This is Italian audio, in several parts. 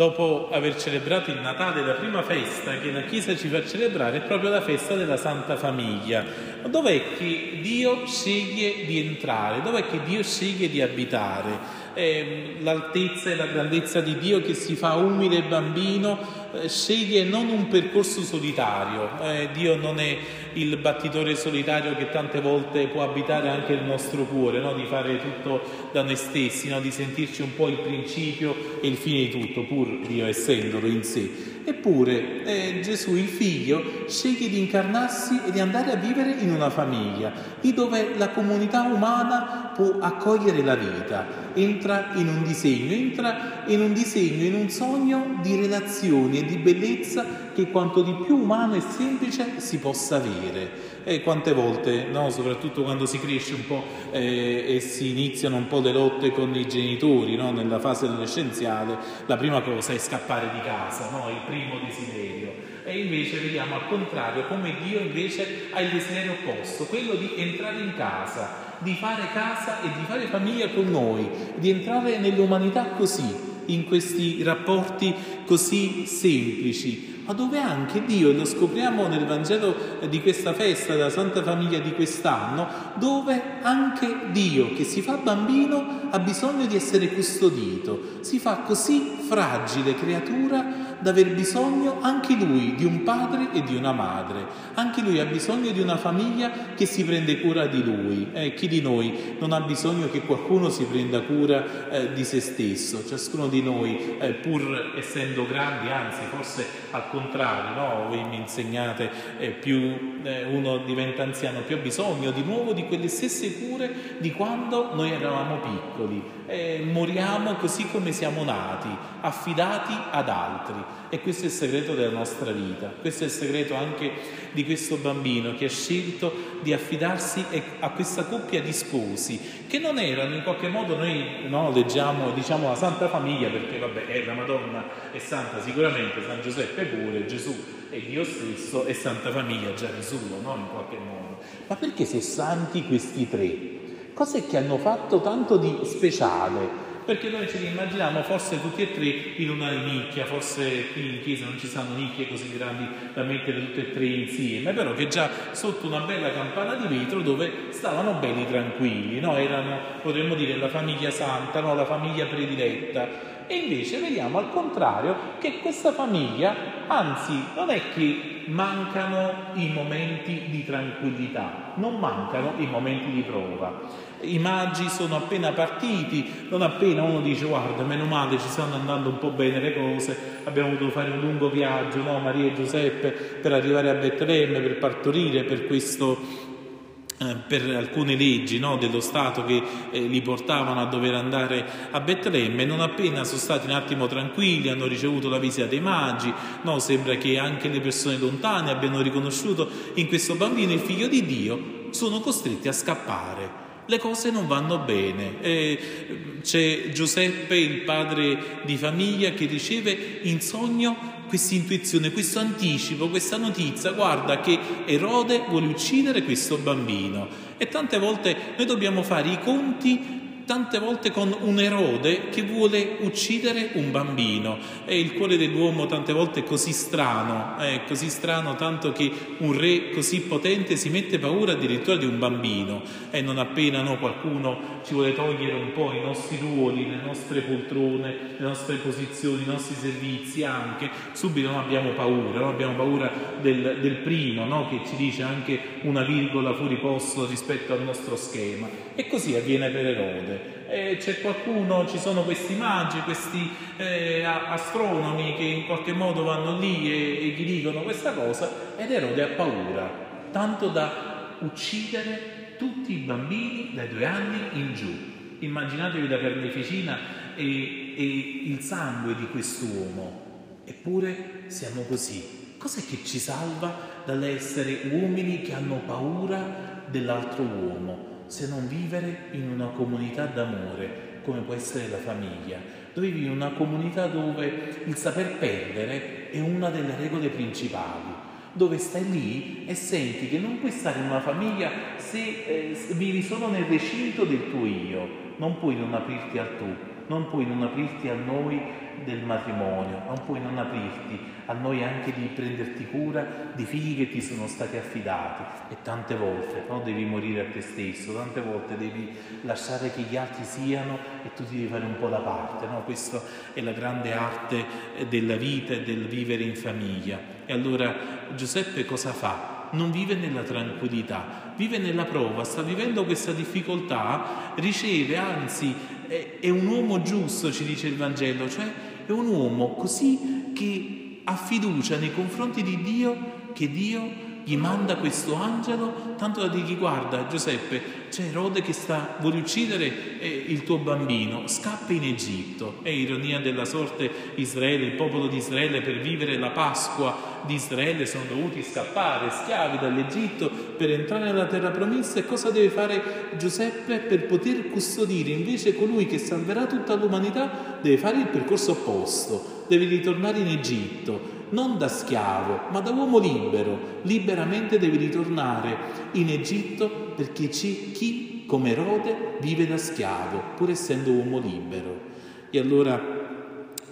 dopo aver celebrato il Natale, la prima festa che la Chiesa ci fa celebrare è proprio la festa della Santa Famiglia. Dov'è che Dio sceglie di entrare? Dov'è che Dio sceglie di abitare? Eh, l'altezza e la grandezza di Dio che si fa umile bambino eh, sceglie non un percorso solitario. Eh, Dio non è il battitore solitario che tante volte può abitare anche il nostro cuore, no? di fare tutto da noi stessi, no? di sentirci un po' il principio e il fine di tutto, pur Dio essendolo in sé. Eppure eh, Gesù, il figlio, sceglie di incarnarsi e di andare a vivere in una famiglia, lì dove la comunità umana può accogliere la vita. Entra in un disegno, entra in un disegno, in un sogno di relazioni e di bellezza che quanto di più umano e semplice si possa avere. E quante volte, no? soprattutto quando si cresce un po' eh, e si iniziano un po' le lotte con i genitori no? nella fase adolescenziale, la prima cosa è scappare di casa, no? il primo desiderio. E invece vediamo al contrario come Dio invece ha il desiderio opposto, quello di entrare in casa, di fare casa e di fare famiglia con noi, di entrare nell'umanità così, in questi rapporti così semplici, ma dove anche Dio, e lo scopriamo nel Vangelo di questa festa della Santa Famiglia di quest'anno, dove anche Dio che si fa bambino ha bisogno di essere custodito, si fa così fragile creatura da aver bisogno anche lui di un padre e di una madre, anche lui ha bisogno di una famiglia che si prende cura di lui. Eh, chi di noi non ha bisogno che qualcuno si prenda cura eh, di se stesso? Ciascuno di noi, eh, pur essendo grandi, anzi forse al contrario, no? voi mi insegnate eh, più eh, uno diventa anziano, più ha bisogno di nuovo di quelle stesse cure di quando noi eravamo piccoli. Eh, moriamo così come siamo nati, affidati ad altri. E questo è il segreto della nostra vita, questo è il segreto anche di questo bambino che ha scelto di affidarsi a questa coppia di sposi, che non erano in qualche modo, noi no, leggiamo diciamo la Santa Famiglia, perché vabbè, è la Madonna è santa sicuramente, San Giuseppe pure, Gesù è Dio stesso e Santa Famiglia già Gesù, no? in qualche modo. Ma perché sono santi questi tre? Cos'è che hanno fatto tanto di speciale? perché noi ce li immaginiamo forse tutti e tre in una nicchia, forse qui in chiesa non ci sono nicchie così grandi da mettere tutte e tre insieme, però che già sotto una bella campana di vetro dove stavano belli tranquilli, no? erano potremmo dire la famiglia santa, no? la famiglia prediletta. E invece vediamo al contrario che questa famiglia, anzi non è che mancano i momenti di tranquillità, non mancano i momenti di prova. I magi sono appena partiti, non appena uno dice guarda, meno male ci stanno andando un po' bene le cose, abbiamo dovuto fare un lungo viaggio, no? Maria e Giuseppe, per arrivare a Betlemme, per partorire, per questo per alcune leggi no, dello Stato che eh, li portavano a dover andare a Betlemme, non appena sono stati un attimo tranquilli, hanno ricevuto la visita dei magi, no, sembra che anche le persone lontane abbiano riconosciuto in questo bambino il figlio di Dio, sono costretti a scappare le cose non vanno bene. Eh, c'è Giuseppe, il padre di famiglia, che riceve in sogno questa intuizione, questo anticipo, questa notizia, guarda che Erode vuole uccidere questo bambino. E tante volte noi dobbiamo fare i conti tante volte con un erode che vuole uccidere un bambino e il cuore dell'uomo tante volte è così strano, è così strano tanto che un re così potente si mette paura addirittura di un bambino e non appena no, qualcuno ci vuole togliere un po' i nostri ruoli, le nostre poltrone, le nostre posizioni, i nostri servizi anche, subito non abbiamo paura, no? abbiamo paura del, del primo no? che ci dice anche una virgola fuori posto rispetto al nostro schema e così avviene per Erode eh, c'è qualcuno, ci sono questi magi, questi eh, astronomi che in qualche modo vanno lì e, e gli dicono questa cosa ed Erode ha paura, tanto da uccidere tutti i bambini dai due anni in giù. Immaginatevi la carneficina e, e il sangue di quest'uomo, eppure siamo così. Cos'è che ci salva dall'essere uomini che hanno paura dell'altro uomo? Se non vivere in una comunità d'amore come può essere la famiglia, dove vivi in una comunità dove il saper perdere è una delle regole principali, dove stai lì e senti che non puoi stare in una famiglia se, eh, vivi solo nel recinto del tuo io, non puoi non aprirti al tu, non puoi non aprirti al noi del matrimonio, non puoi non aprirti a noi anche di prenderti cura di figli che ti sono stati affidati e tante volte no, devi morire a te stesso, tante volte devi lasciare che gli altri siano e tu ti devi fare un po' da parte, no? questa è la grande arte della vita e del vivere in famiglia. E allora Giuseppe cosa fa? non vive nella tranquillità, vive nella prova, sta vivendo questa difficoltà, riceve, anzi è, un uomo giusto, ci dice il Vangelo, cioè è un uomo così che ha fiducia nei confronti di Dio, che Dio gli manda questo angelo, tanto da dirgli guarda Giuseppe, c'è Erode che sta, vuole uccidere eh, il tuo bambino, scappa in Egitto. È ironia della sorte Israele, il popolo di Israele per vivere la Pasqua di Israele sono dovuti scappare schiavi dall'Egitto per entrare nella terra promessa e cosa deve fare Giuseppe per poter custodire invece colui che salverà tutta l'umanità? Deve fare il percorso opposto, deve ritornare in Egitto non da schiavo, ma da uomo libero. Liberamente devi ritornare in Egitto perché c'è chi, come Erode, vive da schiavo, pur essendo uomo libero. E allora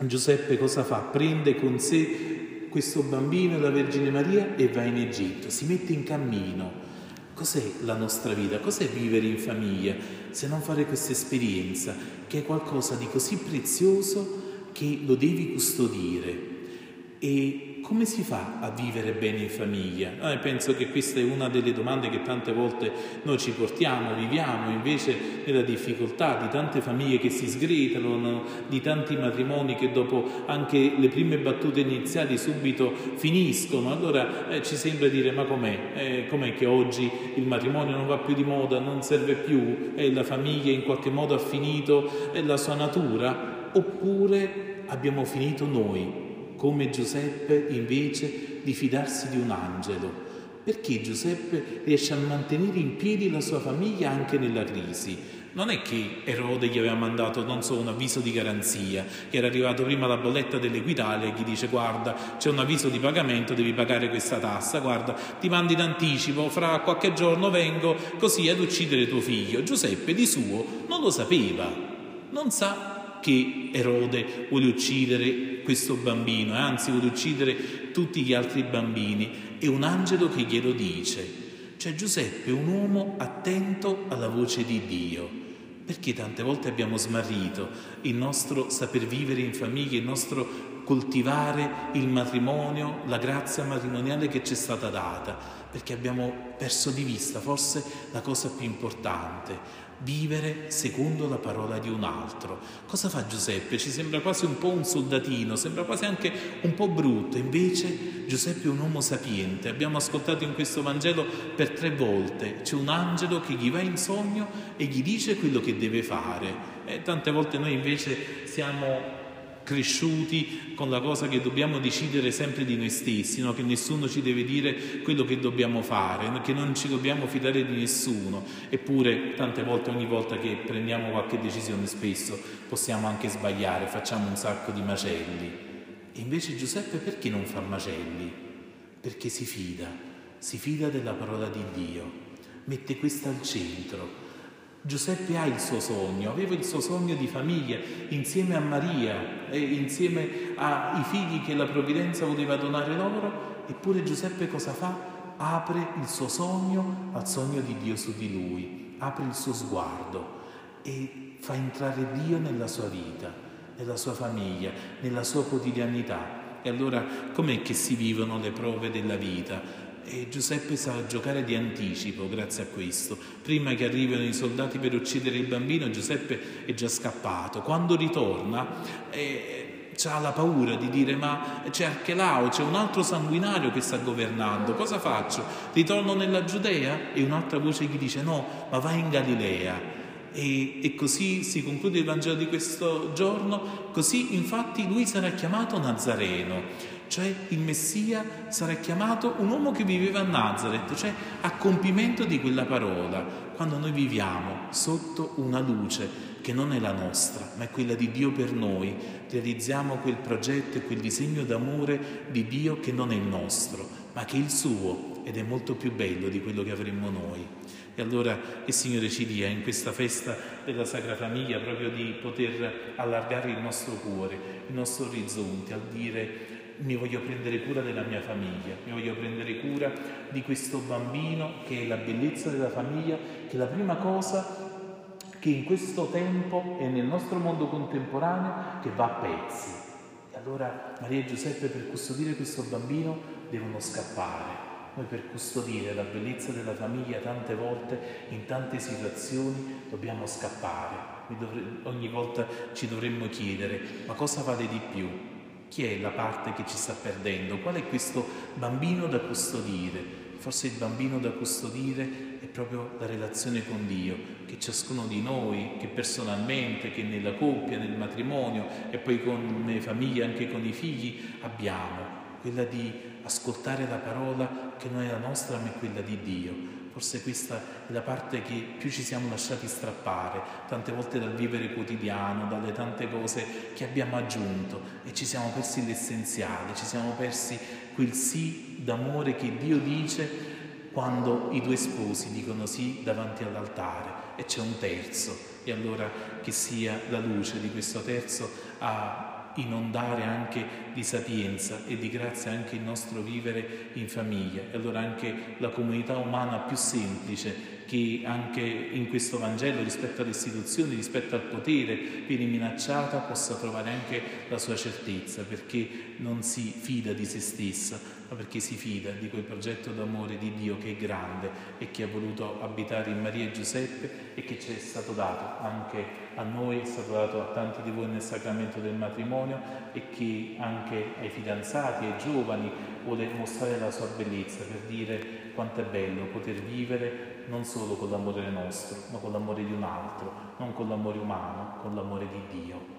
Giuseppe cosa fa? Prende con sé questo bambino e la Vergine Maria e va in Egitto, si mette in cammino. Cos'è la nostra vita? Cos'è vivere in famiglia se non fare questa esperienza che è qualcosa di così prezioso che lo devi custodire? E come si fa a vivere bene in famiglia? Ah, penso che questa è una delle domande che tante volte noi ci portiamo, viviamo invece nella difficoltà di tante famiglie che si sgretolano, di tanti matrimoni che dopo anche le prime battute iniziali subito finiscono. Allora eh, ci sembra dire ma com'è? Eh, com'è che oggi il matrimonio non va più di moda, non serve più, eh, la famiglia in qualche modo ha finito eh, la sua natura? Oppure abbiamo finito noi come Giuseppe invece di fidarsi di un angelo. Perché Giuseppe riesce a mantenere in piedi la sua famiglia anche nella crisi? Non è che Erode gli aveva mandato, non so, un avviso di garanzia, che era arrivato prima la bolletta dell'Equitalia e gli dice guarda c'è un avviso di pagamento, devi pagare questa tassa, guarda ti mando in anticipo, fra qualche giorno vengo così ad uccidere tuo figlio. Giuseppe di suo non lo sapeva, non sa che Erode vuole uccidere questo bambino, anzi vuole uccidere tutti gli altri bambini. È un angelo che glielo dice. Cioè Giuseppe è un uomo attento alla voce di Dio. Perché tante volte abbiamo smarrito il nostro saper vivere in famiglia, il nostro coltivare il matrimonio, la grazia matrimoniale che ci è stata data, perché abbiamo perso di vista forse la cosa più importante, vivere secondo la parola di un altro. Cosa fa Giuseppe? Ci sembra quasi un po' un soldatino, sembra quasi anche un po' brutto, invece Giuseppe è un uomo sapiente. Abbiamo ascoltato in questo Vangelo per tre volte, c'è un angelo che gli va in sogno e gli dice quello che deve fare. E tante volte noi invece siamo cresciuti con la cosa che dobbiamo decidere sempre di noi stessi, no? che nessuno ci deve dire quello che dobbiamo fare, che non ci dobbiamo fidare di nessuno. Eppure tante volte, ogni volta che prendiamo qualche decisione, spesso possiamo anche sbagliare, facciamo un sacco di macelli. E invece Giuseppe perché non fa macelli? Perché si fida, si fida della parola di Dio, mette questa al centro Giuseppe ha il suo sogno, aveva il suo sogno di famiglia insieme a Maria e insieme ai figli che la provvidenza voleva donare loro, eppure Giuseppe cosa fa? Apre il suo sogno al sogno di Dio su di lui, apre il suo sguardo e fa entrare Dio nella sua vita, nella sua famiglia, nella sua quotidianità. E allora com'è che si vivono le prove della vita? E Giuseppe sa giocare di anticipo grazie a questo. Prima che arrivino i soldati per uccidere il bambino, Giuseppe è già scappato. Quando ritorna, eh, ha la paura di dire ma c'è Archelao, c'è un altro sanguinario che sta governando, cosa faccio? Ritorno nella Giudea? E un'altra voce gli dice no, ma vai in Galilea. E, e, così si conclude il Vangelo di questo giorno, così infatti lui sarà chiamato Nazareno cioè il Messia sarà chiamato un uomo che viveva a Nazareth, cioè a compimento di quella parola, quando noi viviamo sotto una luce che non è la nostra, ma è quella di Dio per noi, realizziamo quel progetto e quel disegno d'amore di Dio che non è il nostro, ma che è il suo ed è molto più bello di quello che avremmo noi. E allora il Signore ci dia in questa festa della Sacra Famiglia proprio di poter allargare il nostro cuore, il nostro orizzonte, al dire mi voglio prendere cura della mia famiglia, mi voglio prendere cura di questo bambino che è la bellezza della famiglia, che è la prima cosa che in questo tempo e nel nostro mondo contemporaneo che va a pezzi. Allora Maria e Giuseppe per custodire questo bambino devono scappare. Noi per custodire la bellezza della famiglia tante volte, in tante situazioni, dobbiamo scappare. Ogni volta ci dovremmo chiedere, ma cosa vale di più? Chi è la parte che ci sta perdendo? Qual è questo bambino da custodire? Forse il bambino da custodire è proprio la relazione con Dio, che ciascuno di noi, che personalmente, che nella coppia, nel matrimonio e poi con le famiglie, anche con i figli, abbiamo, quella di ascoltare la parola che non è la nostra ma è quella di Dio Forse questa è la parte che più ci siamo lasciati strappare, tante volte dal vivere quotidiano, dalle tante cose che abbiamo aggiunto e ci siamo persi l'essenziale, ci siamo persi quel sì d'amore che Dio dice quando i due sposi dicono sì davanti all'altare e c'è un terzo e allora che sia la luce di questo terzo a inondare anche di sapienza e di grazia anche il nostro vivere in famiglia. E allora anche la comunità umana più semplice che anche in questo Vangelo rispetto alle istituzioni, rispetto al potere viene minacciata, possa trovare anche la sua certezza, perché non si fida di se stessa, ma perché si fida di quel progetto d'amore di Dio che è grande e che ha voluto abitare in Maria e Giuseppe e che ci è stato dato anche a noi, è stato dato a tanti di voi nel sacramento del matrimonio e che anche ai fidanzati, ai giovani vuole mostrare la sua bellezza per dire quanto è bello poter vivere non solo con l'amore nostro, ma con l'amore di un altro, non con l'amore umano, con l'amore di Dio.